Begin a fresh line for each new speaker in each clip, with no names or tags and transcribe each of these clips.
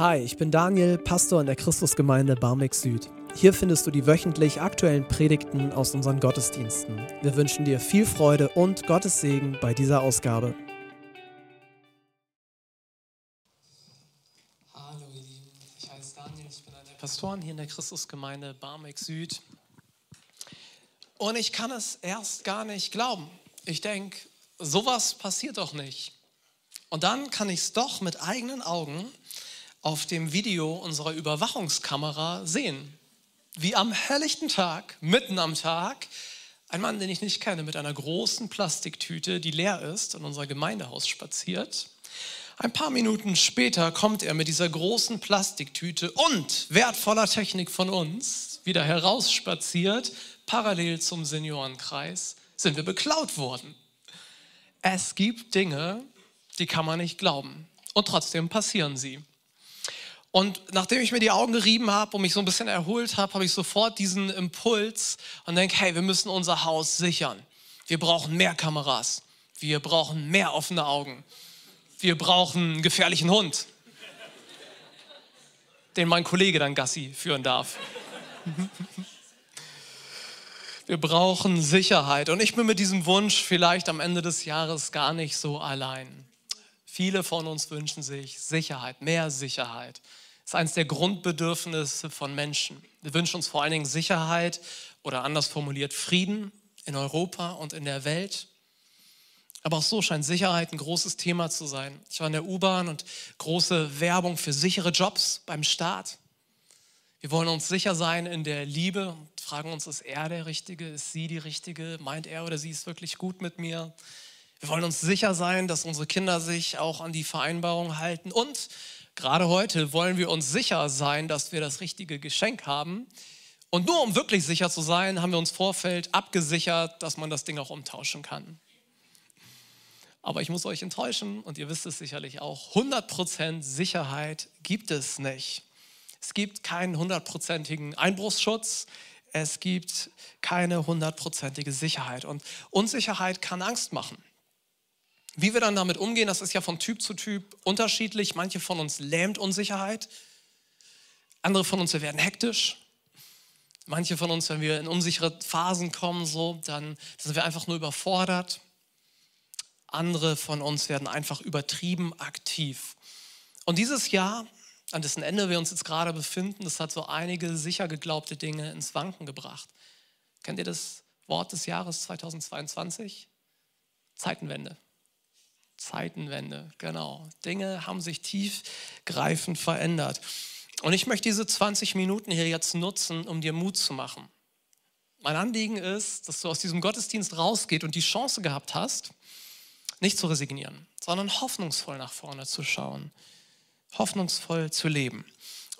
Hi, ich bin Daniel, Pastor in der Christusgemeinde Barmbek Süd. Hier findest du die wöchentlich aktuellen Predigten aus unseren Gottesdiensten. Wir wünschen dir viel Freude und Gottes Segen bei dieser Ausgabe.
Hallo ihr Lieben, ich heiße Daniel, ich bin einer der Pastoren hier in der Christusgemeinde Barmbek Süd. Und ich kann es erst gar nicht glauben. Ich denke, sowas passiert doch nicht. Und dann kann ich es doch mit eigenen Augen auf dem Video unserer Überwachungskamera sehen, wie am helllichten Tag, mitten am Tag, ein Mann, den ich nicht kenne, mit einer großen Plastiktüte, die leer ist, in unser Gemeindehaus spaziert. Ein paar Minuten später kommt er mit dieser großen Plastiktüte und wertvoller Technik von uns wieder herausspaziert. Parallel zum Seniorenkreis sind wir beklaut worden. Es gibt Dinge, die kann man nicht glauben. Und trotzdem passieren sie. Und nachdem ich mir die Augen gerieben habe und mich so ein bisschen erholt habe, habe ich sofort diesen Impuls und denke, hey, wir müssen unser Haus sichern. Wir brauchen mehr Kameras. Wir brauchen mehr offene Augen. Wir brauchen einen gefährlichen Hund, den mein Kollege dann Gassi führen darf. Wir brauchen Sicherheit. Und ich bin mit diesem Wunsch vielleicht am Ende des Jahres gar nicht so allein. Viele von uns wünschen sich Sicherheit, mehr Sicherheit. Das ist eines der Grundbedürfnisse von Menschen. Wir wünschen uns vor allen Dingen Sicherheit oder anders formuliert Frieden in Europa und in der Welt. Aber auch so scheint Sicherheit ein großes Thema zu sein. Ich war in der U-Bahn und große Werbung für sichere Jobs beim Staat. Wir wollen uns sicher sein in der Liebe und fragen uns, ist er der Richtige? Ist sie die Richtige? Meint er oder sie es wirklich gut mit mir? Wir wollen uns sicher sein, dass unsere Kinder sich auch an die Vereinbarung halten. Und gerade heute wollen wir uns sicher sein, dass wir das richtige Geschenk haben. Und nur um wirklich sicher zu sein, haben wir uns Vorfeld abgesichert, dass man das Ding auch umtauschen kann. Aber ich muss euch enttäuschen und ihr wisst es sicherlich auch, 100% Sicherheit gibt es nicht. Es gibt keinen hundertprozentigen Einbruchsschutz. Es gibt keine hundertprozentige Sicherheit. Und Unsicherheit kann Angst machen. Wie wir dann damit umgehen, das ist ja von Typ zu Typ unterschiedlich. Manche von uns lähmt Unsicherheit, andere von uns, wir werden hektisch. Manche von uns, wenn wir in unsichere Phasen kommen, so, dann sind wir einfach nur überfordert. Andere von uns werden einfach übertrieben aktiv. Und dieses Jahr, an dessen Ende wir uns jetzt gerade befinden, das hat so einige sicher geglaubte Dinge ins Wanken gebracht. Kennt ihr das Wort des Jahres 2022? Zeitenwende. Zeitenwende, genau. Dinge haben sich tiefgreifend verändert. Und ich möchte diese 20 Minuten hier jetzt nutzen, um dir Mut zu machen. Mein Anliegen ist, dass du aus diesem Gottesdienst rausgehst und die Chance gehabt hast, nicht zu resignieren, sondern hoffnungsvoll nach vorne zu schauen, hoffnungsvoll zu leben.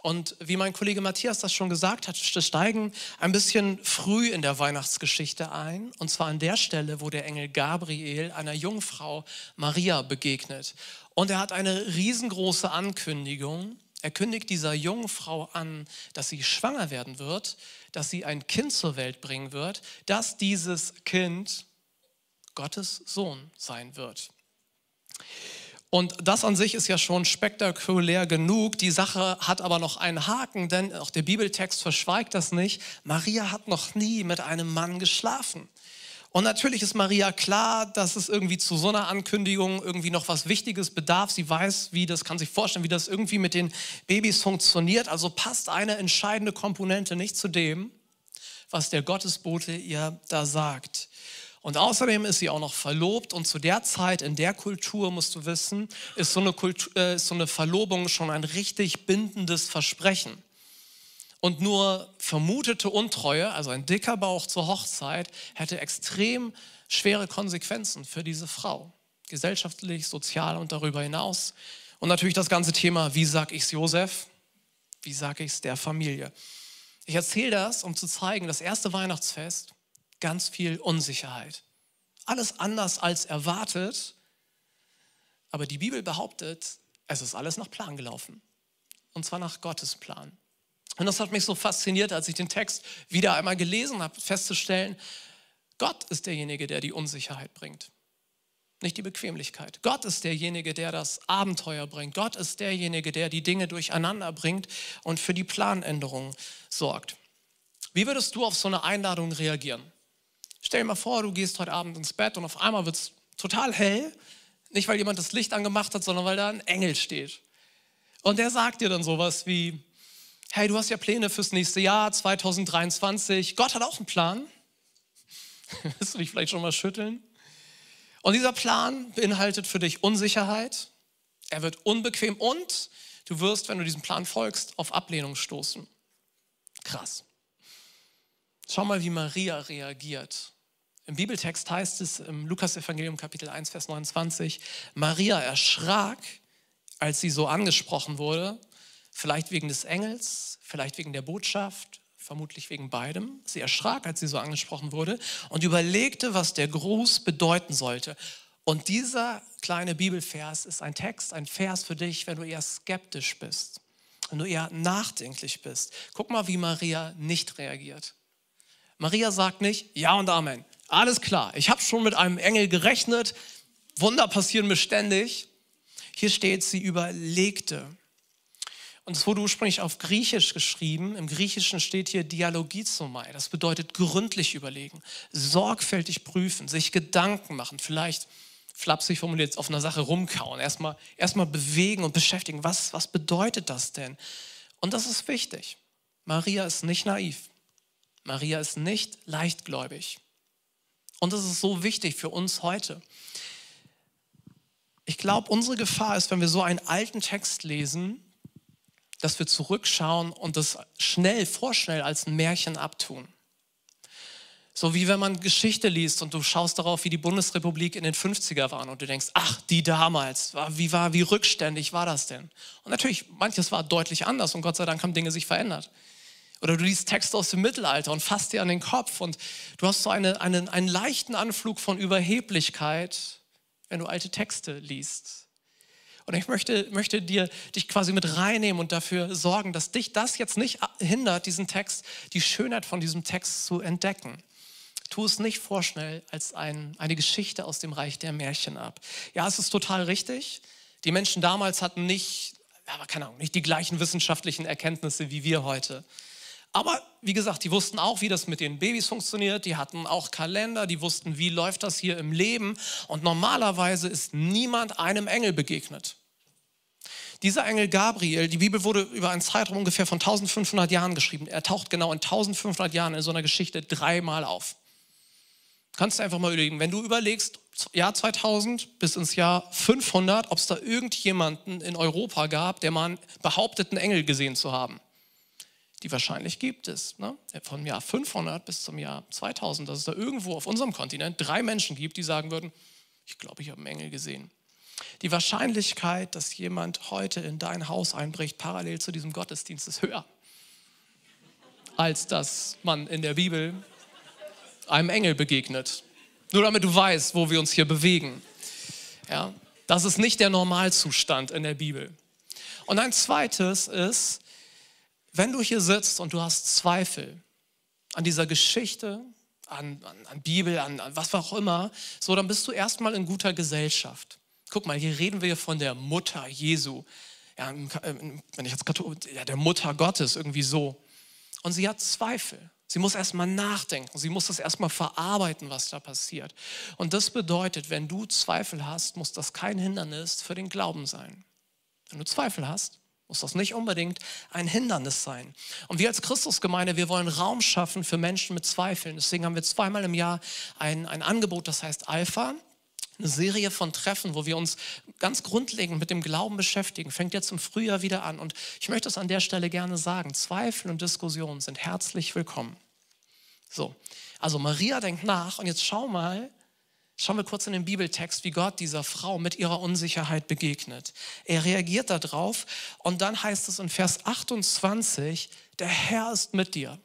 Und wie mein Kollege Matthias das schon gesagt hat, steigen ein bisschen früh in der Weihnachtsgeschichte ein. Und zwar an der Stelle, wo der Engel Gabriel einer Jungfrau Maria begegnet. Und er hat eine riesengroße Ankündigung. Er kündigt dieser jungen Frau an, dass sie schwanger werden wird, dass sie ein Kind zur Welt bringen wird, dass dieses Kind Gottes Sohn sein wird. Und das an sich ist ja schon spektakulär genug. Die Sache hat aber noch einen Haken, denn auch der Bibeltext verschweigt das nicht. Maria hat noch nie mit einem Mann geschlafen. Und natürlich ist Maria klar, dass es irgendwie zu so einer Ankündigung irgendwie noch was Wichtiges bedarf. Sie weiß, wie das kann sich vorstellen, wie das irgendwie mit den Babys funktioniert. Also passt eine entscheidende Komponente nicht zu dem, was der Gottesbote ihr da sagt. Und außerdem ist sie auch noch verlobt und zu der Zeit, in der Kultur, musst du wissen, ist so eine, Kultur, äh, so eine Verlobung schon ein richtig bindendes Versprechen. Und nur vermutete Untreue, also ein dicker Bauch zur Hochzeit, hätte extrem schwere Konsequenzen für diese Frau. Gesellschaftlich, sozial und darüber hinaus. Und natürlich das ganze Thema, wie sag ich's Josef? Wie sag ich's der Familie? Ich erzähle das, um zu zeigen, das erste Weihnachtsfest ganz viel Unsicherheit. Alles anders als erwartet, aber die Bibel behauptet, es ist alles nach Plan gelaufen. Und zwar nach Gottes Plan. Und das hat mich so fasziniert, als ich den Text wieder einmal gelesen habe, festzustellen, Gott ist derjenige, der die Unsicherheit bringt. nicht die Bequemlichkeit. Gott ist derjenige, der das Abenteuer bringt. Gott ist derjenige, der die Dinge durcheinander bringt und für die Planänderung sorgt. Wie würdest du auf so eine Einladung reagieren? Stell dir mal vor, du gehst heute Abend ins Bett und auf einmal wird es total hell. Nicht, weil jemand das Licht angemacht hat, sondern weil da ein Engel steht. Und der sagt dir dann sowas wie, hey, du hast ja Pläne fürs nächste Jahr, 2023. Gott hat auch einen Plan. Willst du dich vielleicht schon mal schütteln? Und dieser Plan beinhaltet für dich Unsicherheit, er wird unbequem und du wirst, wenn du diesem Plan folgst, auf Ablehnung stoßen. Krass. Schau mal, wie Maria reagiert. Im Bibeltext heißt es im Lukas-Evangelium Kapitel 1, Vers 29, Maria erschrak, als sie so angesprochen wurde, vielleicht wegen des Engels, vielleicht wegen der Botschaft, vermutlich wegen beidem. Sie erschrak, als sie so angesprochen wurde und überlegte, was der Gruß bedeuten sollte. Und dieser kleine Bibelvers ist ein Text, ein Vers für dich, wenn du eher skeptisch bist, wenn du eher nachdenklich bist. Guck mal, wie Maria nicht reagiert. Maria sagt nicht, ja und Amen, alles klar, ich habe schon mit einem Engel gerechnet, Wunder passieren mir ständig. Hier steht, sie überlegte. Und es wurde ursprünglich auf Griechisch geschrieben. Im Griechischen steht hier Dialogizomai. Das bedeutet gründlich überlegen, sorgfältig prüfen, sich Gedanken machen, vielleicht flapsig formuliert auf einer Sache rumkauen, erstmal erstmal bewegen und beschäftigen. Was, was bedeutet das denn? Und das ist wichtig. Maria ist nicht naiv. Maria ist nicht leichtgläubig. Und das ist so wichtig für uns heute. Ich glaube, unsere Gefahr ist, wenn wir so einen alten Text lesen, dass wir zurückschauen und das schnell, vorschnell als ein Märchen abtun. So wie wenn man Geschichte liest und du schaust darauf, wie die Bundesrepublik in den 50er waren und du denkst, ach, die damals, wie war, wie rückständig war das denn? Und natürlich, manches war deutlich anders und Gott sei Dank haben Dinge sich verändert. Oder du liest Texte aus dem Mittelalter und fasst dir an den Kopf und du hast so eine, einen, einen leichten Anflug von Überheblichkeit, wenn du alte Texte liest. Und ich möchte, möchte dir, dich quasi mit reinnehmen und dafür sorgen, dass dich das jetzt nicht hindert, diesen Text, die Schönheit von diesem Text zu entdecken. Tu es nicht vorschnell als ein, eine Geschichte aus dem Reich der Märchen ab. Ja, es ist total richtig. Die Menschen damals hatten nicht, aber keine Ahnung, nicht die gleichen wissenschaftlichen Erkenntnisse wie wir heute. Aber wie gesagt, die wussten auch, wie das mit den Babys funktioniert. Die hatten auch Kalender, die wussten, wie läuft das hier im Leben. Und normalerweise ist niemand einem Engel begegnet. Dieser Engel Gabriel, die Bibel wurde über einen Zeitraum ungefähr von 1500 Jahren geschrieben. Er taucht genau in 1500 Jahren in so einer Geschichte dreimal auf. Kannst du einfach mal überlegen, wenn du überlegst, Jahr 2000 bis ins Jahr 500, ob es da irgendjemanden in Europa gab, der mal einen behaupteten Engel gesehen zu haben. Die wahrscheinlich gibt es. Ne? Von Jahr 500 bis zum Jahr 2000, dass es da irgendwo auf unserem Kontinent drei Menschen gibt, die sagen würden, ich glaube, ich habe einen Engel gesehen. Die Wahrscheinlichkeit, dass jemand heute in dein Haus einbricht, parallel zu diesem Gottesdienst, ist höher, als dass man in der Bibel einem Engel begegnet. Nur damit du weißt, wo wir uns hier bewegen. Ja, das ist nicht der Normalzustand in der Bibel. Und ein zweites ist, wenn du hier sitzt und du hast Zweifel an dieser Geschichte, an, an, an Bibel, an, an was auch immer, so dann bist du erstmal in guter Gesellschaft. Guck mal, hier reden wir von der Mutter Jesu. Ja, wenn ich jetzt Katholik, ja, der Mutter Gottes, irgendwie so. Und sie hat Zweifel. Sie muss erstmal nachdenken. Sie muss das erstmal verarbeiten, was da passiert. Und das bedeutet, wenn du Zweifel hast, muss das kein Hindernis für den Glauben sein. Wenn du Zweifel hast, muss das nicht unbedingt ein Hindernis sein. Und wir als Christusgemeinde, wir wollen Raum schaffen für Menschen mit Zweifeln. Deswegen haben wir zweimal im Jahr ein, ein Angebot, das heißt Alpha eine Serie von Treffen, wo wir uns ganz grundlegend mit dem Glauben beschäftigen. Fängt jetzt im Frühjahr wieder an. Und ich möchte es an der Stelle gerne sagen, Zweifel und Diskussionen sind herzlich willkommen. So, also Maria denkt nach und jetzt schau mal, schauen wir kurz in den Bibeltext, wie Gott dieser Frau mit ihrer Unsicherheit begegnet. Er reagiert darauf und dann heißt es in Vers 28, der Herr ist mit dir.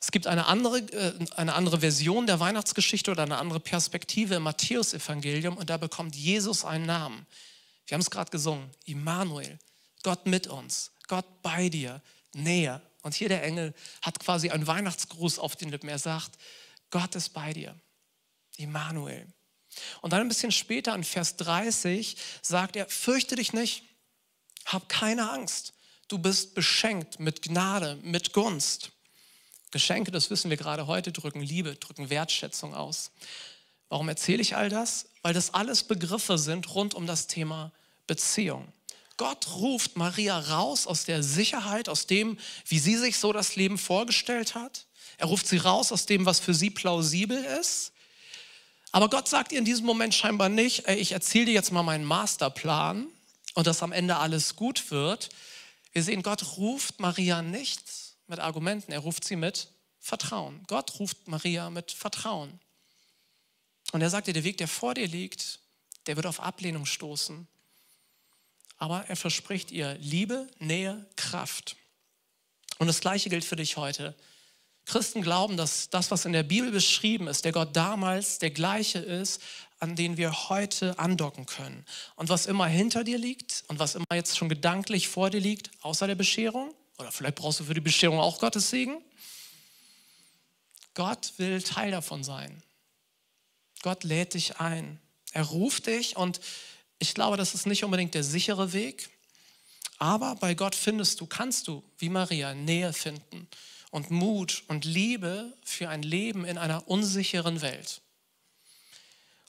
Es gibt eine andere, äh, eine andere Version der Weihnachtsgeschichte oder eine andere Perspektive im Matthäusevangelium und da bekommt Jesus einen Namen. Wir haben es gerade gesungen, Immanuel, Gott mit uns, Gott bei dir, näher. Und hier der Engel hat quasi einen Weihnachtsgruß auf den Lippen. Er sagt, Gott ist bei dir, Immanuel. Und dann ein bisschen später in Vers 30 sagt er, fürchte dich nicht, hab keine Angst. Du bist beschenkt mit Gnade, mit Gunst. Geschenke, das wissen wir gerade heute, drücken Liebe, drücken Wertschätzung aus. Warum erzähle ich all das? Weil das alles Begriffe sind rund um das Thema Beziehung. Gott ruft Maria raus aus der Sicherheit, aus dem, wie sie sich so das Leben vorgestellt hat. Er ruft sie raus aus dem, was für sie plausibel ist. Aber Gott sagt ihr in diesem Moment scheinbar nicht, ey, ich erzähle dir jetzt mal meinen Masterplan und dass am Ende alles gut wird. Wir sehen, Gott ruft Maria nicht mit Argumenten, er ruft sie mit Vertrauen. Gott ruft Maria mit Vertrauen. Und er sagt ihr, der Weg, der vor dir liegt, der wird auf Ablehnung stoßen. Aber er verspricht ihr Liebe, Nähe, Kraft. Und das Gleiche gilt für dich heute. Christen glauben, dass das, was in der Bibel beschrieben ist, der Gott damals der gleiche ist, an den wir heute andocken können. Und was immer hinter dir liegt und was immer jetzt schon gedanklich vor dir liegt, außer der Bescherung, oder vielleicht brauchst du für die Bescherung auch Gottes Segen, Gott will Teil davon sein. Gott lädt dich ein. Er ruft dich und ich glaube, das ist nicht unbedingt der sichere Weg, aber bei Gott findest du, kannst du, wie Maria, Nähe finden und Mut und Liebe für ein Leben in einer unsicheren Welt.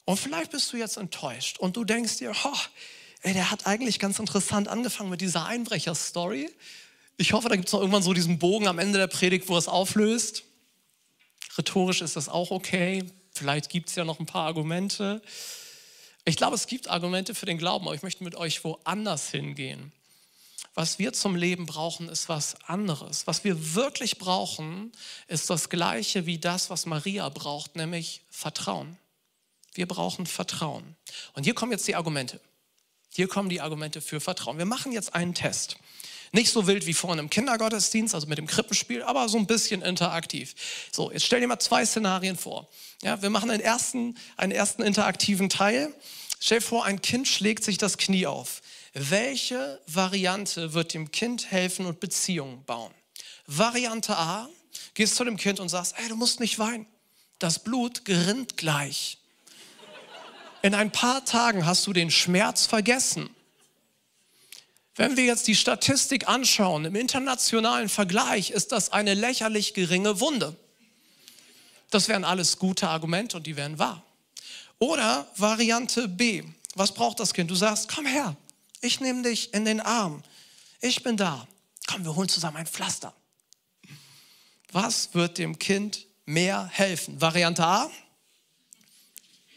Und vielleicht bist du jetzt enttäuscht und du denkst dir, oh, ey, der hat eigentlich ganz interessant angefangen mit dieser Einbrecher-Story. Ich hoffe, da gibt es noch irgendwann so diesen Bogen am Ende der Predigt, wo es auflöst. Rhetorisch ist das auch okay. Vielleicht gibt es ja noch ein paar Argumente. Ich glaube, es gibt Argumente für den Glauben, aber ich möchte mit euch woanders hingehen. Was wir zum Leben brauchen, ist was anderes. Was wir wirklich brauchen, ist das Gleiche wie das, was Maria braucht, nämlich Vertrauen. Wir brauchen Vertrauen. Und hier kommen jetzt die Argumente. Hier kommen die Argumente für Vertrauen. Wir machen jetzt einen Test. Nicht so wild wie vorhin im Kindergottesdienst, also mit dem Krippenspiel, aber so ein bisschen interaktiv. So, jetzt stell dir mal zwei Szenarien vor. Ja, wir machen einen ersten, einen ersten interaktiven Teil. Stell dir vor, ein Kind schlägt sich das Knie auf. Welche Variante wird dem Kind helfen und Beziehungen bauen? Variante A, gehst zu dem Kind und sagst, ey, du musst nicht weinen. Das Blut gerinnt gleich. In ein paar Tagen hast du den Schmerz vergessen. Wenn wir jetzt die Statistik anschauen, im internationalen Vergleich ist das eine lächerlich geringe Wunde. Das wären alles gute Argumente und die wären wahr. Oder Variante B. Was braucht das Kind? Du sagst, komm her, ich nehme dich in den Arm. Ich bin da. Komm, wir holen zusammen ein Pflaster. Was wird dem Kind mehr helfen? Variante A.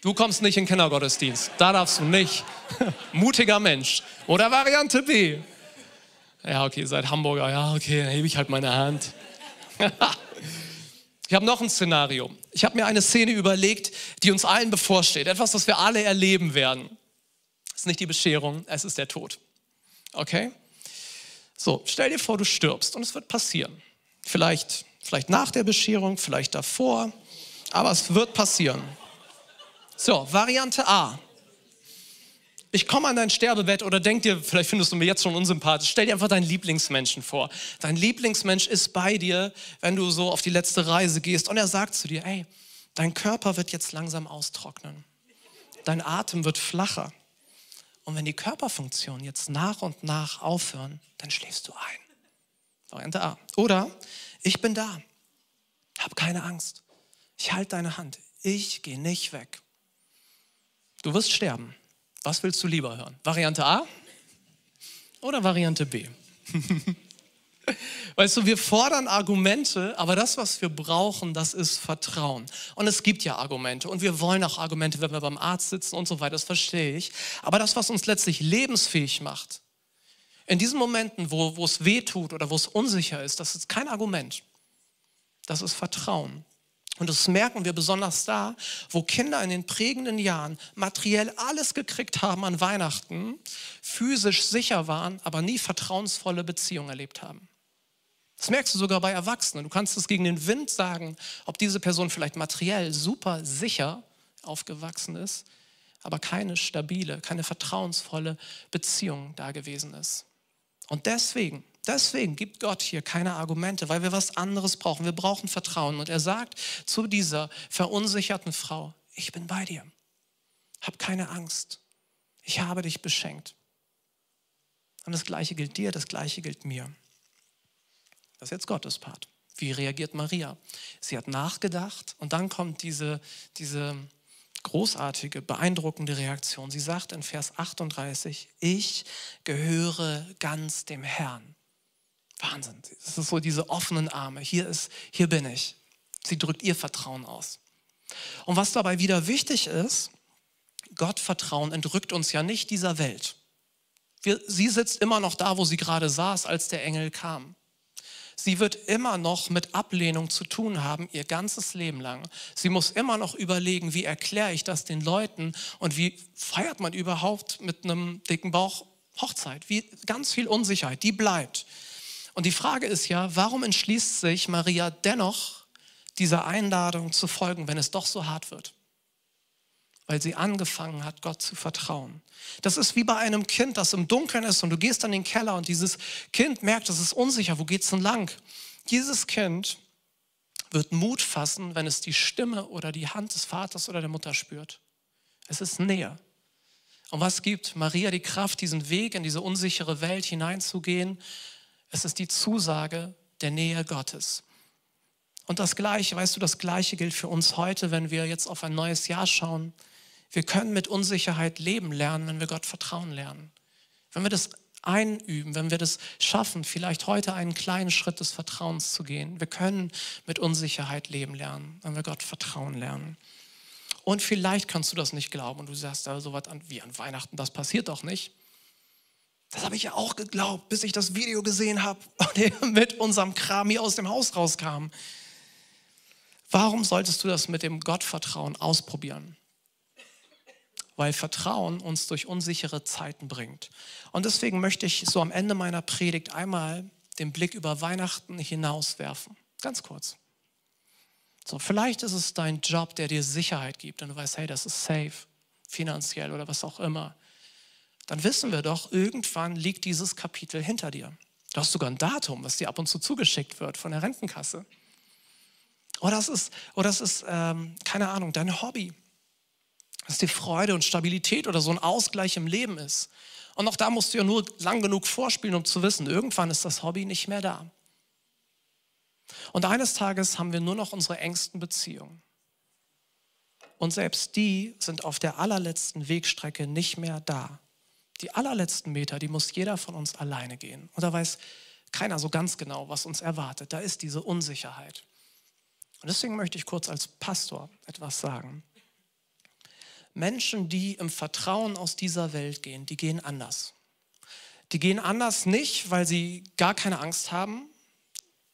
Du kommst nicht in den Kindergottesdienst. Da darfst du nicht. Mutiger Mensch. Oder Variante B. Ja, okay, seid Hamburger. Ja, okay, dann hebe ich halt meine Hand. ich habe noch ein Szenario. Ich habe mir eine Szene überlegt, die uns allen bevorsteht. Etwas, was wir alle erleben werden. Es ist nicht die Bescherung, es ist der Tod. Okay? So, stell dir vor, du stirbst und es wird passieren. Vielleicht, vielleicht nach der Bescherung, vielleicht davor, aber es wird passieren. So, Variante A. Ich komme an dein Sterbebett oder denk dir, vielleicht findest du mir jetzt schon unsympathisch, stell dir einfach deinen Lieblingsmenschen vor. Dein Lieblingsmensch ist bei dir, wenn du so auf die letzte Reise gehst und er sagt zu dir, ey, dein Körper wird jetzt langsam austrocknen. Dein Atem wird flacher. Und wenn die Körperfunktionen jetzt nach und nach aufhören, dann schläfst du ein. Variante A. Oder ich bin da. Hab keine Angst. Ich halte deine Hand. Ich gehe nicht weg. Du wirst sterben. Was willst du lieber hören? Variante A oder Variante B? Weißt du, wir fordern Argumente, aber das, was wir brauchen, das ist Vertrauen. Und es gibt ja Argumente und wir wollen auch Argumente, wenn wir beim Arzt sitzen und so weiter, das verstehe ich. Aber das, was uns letztlich lebensfähig macht, in diesen Momenten, wo, wo es weh tut oder wo es unsicher ist, das ist kein Argument. Das ist Vertrauen. Und das merken wir besonders da, wo Kinder in den prägenden Jahren materiell alles gekriegt haben an Weihnachten, physisch sicher waren, aber nie vertrauensvolle Beziehungen erlebt haben. Das merkst du sogar bei Erwachsenen. Du kannst es gegen den Wind sagen, ob diese Person vielleicht materiell super sicher aufgewachsen ist, aber keine stabile, keine vertrauensvolle Beziehung da gewesen ist. Und deswegen, deswegen gibt Gott hier keine Argumente, weil wir was anderes brauchen. Wir brauchen Vertrauen. Und er sagt zu dieser verunsicherten Frau, ich bin bei dir. Hab keine Angst. Ich habe dich beschenkt. Und das Gleiche gilt dir, das Gleiche gilt mir. Das ist jetzt Gottes Part. Wie reagiert Maria? Sie hat nachgedacht und dann kommt diese, diese großartige, beeindruckende Reaktion. Sie sagt in Vers 38, ich gehöre ganz dem Herrn. Wahnsinn. Das ist so diese offenen Arme. Hier, ist, hier bin ich. Sie drückt ihr Vertrauen aus. Und was dabei wieder wichtig ist, Gottvertrauen entrückt uns ja nicht dieser Welt. Wir, sie sitzt immer noch da, wo sie gerade saß, als der Engel kam. Sie wird immer noch mit Ablehnung zu tun haben, ihr ganzes Leben lang. Sie muss immer noch überlegen, wie erkläre ich das den Leuten und wie feiert man überhaupt mit einem dicken Bauch Hochzeit. Wie, ganz viel Unsicherheit, die bleibt. Und die Frage ist ja, warum entschließt sich Maria dennoch, dieser Einladung zu folgen, wenn es doch so hart wird? Weil sie angefangen hat, Gott zu vertrauen. Das ist wie bei einem Kind, das im Dunkeln ist und du gehst an den Keller und dieses Kind merkt, es ist unsicher, wo geht's denn lang? Dieses Kind wird Mut fassen, wenn es die Stimme oder die Hand des Vaters oder der Mutter spürt. Es ist näher. Und was gibt Maria die Kraft, diesen Weg in diese unsichere Welt hineinzugehen? Es ist die Zusage der Nähe Gottes. Und das Gleiche, weißt du, das Gleiche gilt für uns heute, wenn wir jetzt auf ein neues Jahr schauen. Wir können mit Unsicherheit leben lernen, wenn wir Gott vertrauen lernen. Wenn wir das einüben, wenn wir das schaffen, vielleicht heute einen kleinen Schritt des Vertrauens zu gehen. Wir können mit Unsicherheit leben lernen, wenn wir Gott vertrauen lernen. Und vielleicht kannst du das nicht glauben und du sagst da so was an, wie an Weihnachten, das passiert doch nicht. Das habe ich ja auch geglaubt, bis ich das Video gesehen habe und er mit unserem Kram hier aus dem Haus rauskam. Warum solltest du das mit dem Gottvertrauen ausprobieren? Weil Vertrauen uns durch unsichere Zeiten bringt. Und deswegen möchte ich so am Ende meiner Predigt einmal den Blick über Weihnachten hinauswerfen. Ganz kurz. So, vielleicht ist es dein Job, der dir Sicherheit gibt und du weißt, hey, das ist safe, finanziell oder was auch immer dann wissen wir doch, irgendwann liegt dieses Kapitel hinter dir. Du hast sogar ein Datum, was dir ab und zu zugeschickt wird von der Rentenkasse. Oder es ist, oder es ist ähm, keine Ahnung, dein Hobby. Dass die Freude und Stabilität oder so ein Ausgleich im Leben ist. Und auch da musst du ja nur lang genug vorspielen, um zu wissen, irgendwann ist das Hobby nicht mehr da. Und eines Tages haben wir nur noch unsere engsten Beziehungen. Und selbst die sind auf der allerletzten Wegstrecke nicht mehr da. Die allerletzten Meter, die muss jeder von uns alleine gehen. Und da weiß keiner so ganz genau, was uns erwartet. Da ist diese Unsicherheit. Und deswegen möchte ich kurz als Pastor etwas sagen. Menschen, die im Vertrauen aus dieser Welt gehen, die gehen anders. Die gehen anders nicht, weil sie gar keine Angst haben.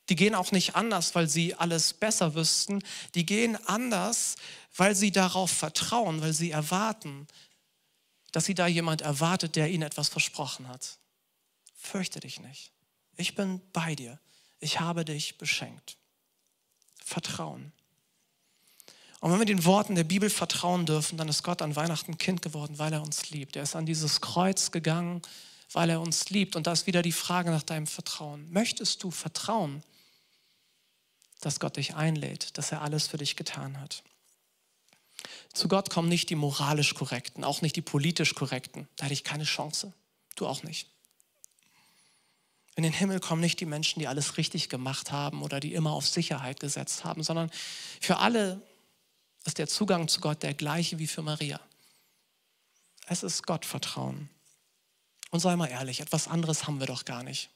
Die gehen auch nicht anders, weil sie alles besser wüssten. Die gehen anders, weil sie darauf vertrauen, weil sie erwarten, dass sie da jemand erwartet, der ihnen etwas versprochen hat. Fürchte dich nicht. Ich bin bei dir. Ich habe dich beschenkt. Vertrauen. Und wenn wir den Worten der Bibel vertrauen dürfen, dann ist Gott an Weihnachten Kind geworden, weil er uns liebt. Er ist an dieses Kreuz gegangen, weil er uns liebt. Und da ist wieder die Frage nach deinem Vertrauen. Möchtest du vertrauen, dass Gott dich einlädt, dass er alles für dich getan hat? Zu Gott kommen nicht die moralisch Korrekten, auch nicht die politisch Korrekten. Da hätte ich keine Chance. Du auch nicht. In den Himmel kommen nicht die Menschen, die alles richtig gemacht haben oder die immer auf Sicherheit gesetzt haben, sondern für alle ist der Zugang zu Gott der gleiche wie für Maria. Es ist Gottvertrauen. Und sei mal ehrlich, etwas anderes haben wir doch gar nicht.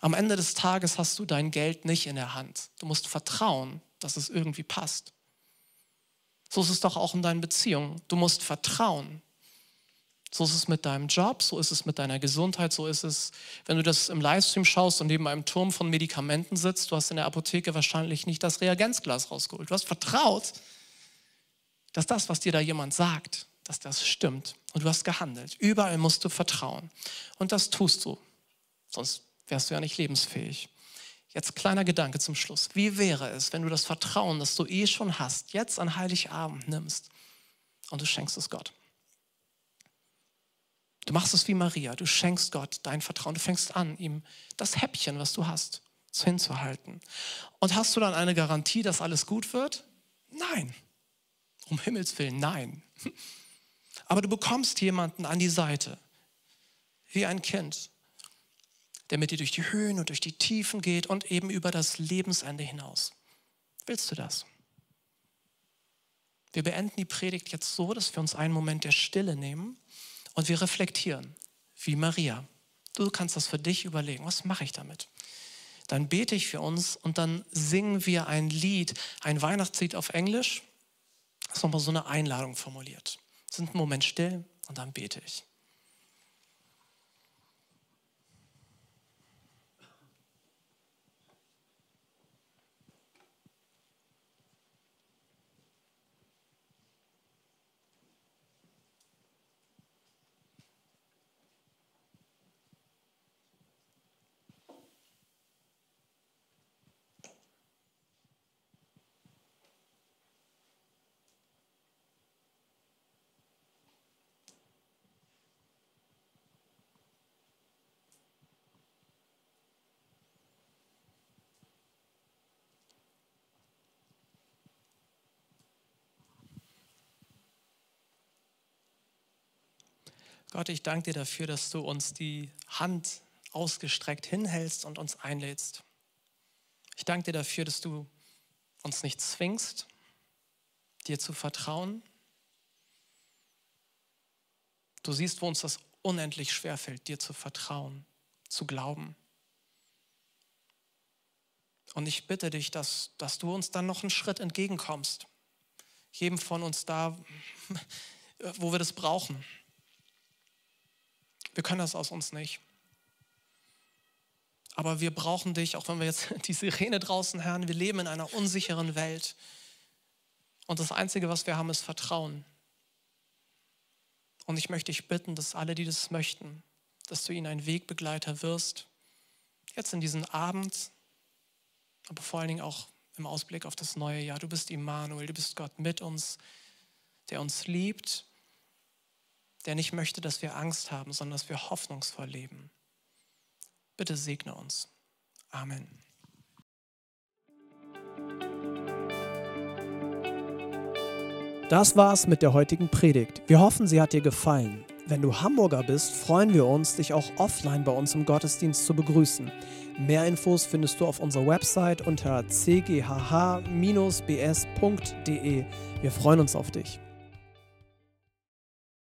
Am Ende des Tages hast du dein Geld nicht in der Hand. Du musst vertrauen, dass es irgendwie passt. So ist es doch auch in deinen Beziehungen. Du musst vertrauen. So ist es mit deinem Job, so ist es mit deiner Gesundheit, so ist es, wenn du das im Livestream schaust und neben einem Turm von Medikamenten sitzt. Du hast in der Apotheke wahrscheinlich nicht das Reagenzglas rausgeholt. Du hast vertraut, dass das, was dir da jemand sagt, dass das stimmt. Und du hast gehandelt. Überall musst du vertrauen. Und das tust du. Sonst wärst du ja nicht lebensfähig. Jetzt kleiner Gedanke zum Schluss. Wie wäre es, wenn du das Vertrauen, das du eh schon hast, jetzt an Heiligabend nimmst und du schenkst es Gott? Du machst es wie Maria. Du schenkst Gott dein Vertrauen. Du fängst an, ihm das Häppchen, was du hast, hinzuhalten. Und hast du dann eine Garantie, dass alles gut wird? Nein. Um Himmels Willen, nein. Aber du bekommst jemanden an die Seite, wie ein Kind, der mit dir durch die Höhen und durch die Tiefen geht und eben über das Lebensende hinaus. Willst du das? Wir beenden die Predigt jetzt so, dass wir uns einen Moment der Stille nehmen und wir reflektieren, wie Maria. Du kannst das für dich überlegen. Was mache ich damit? Dann bete ich für uns und dann singen wir ein Lied, ein Weihnachtslied auf Englisch. Ist nochmal so eine Einladung formuliert. Sind einen Moment still und dann bete ich. Gott, ich danke dir dafür, dass du uns die Hand ausgestreckt hinhältst und uns einlädst. Ich danke dir dafür, dass du uns nicht zwingst, dir zu vertrauen. Du siehst, wo uns das unendlich schwerfällt, dir zu vertrauen, zu glauben. Und ich bitte dich, dass, dass du uns dann noch einen Schritt entgegenkommst. Jedem von uns da, wo wir das brauchen. Wir können das aus uns nicht. Aber wir brauchen dich, auch wenn wir jetzt die Sirene draußen hören. Wir leben in einer unsicheren Welt. Und das Einzige, was wir haben, ist Vertrauen. Und ich möchte dich bitten, dass alle, die das möchten, dass du ihnen ein Wegbegleiter wirst. Jetzt in diesen Abend, aber vor allen Dingen auch im Ausblick auf das neue Jahr. Du bist Immanuel, du bist Gott mit uns, der uns liebt der nicht möchte, dass wir Angst haben, sondern dass wir hoffnungsvoll leben. Bitte segne uns. Amen.
Das war's mit der heutigen Predigt. Wir hoffen, sie hat dir gefallen. Wenn du Hamburger bist, freuen wir uns, dich auch offline bei uns im Gottesdienst zu begrüßen. Mehr Infos findest du auf unserer Website unter cghh-bs.de. Wir freuen uns auf dich.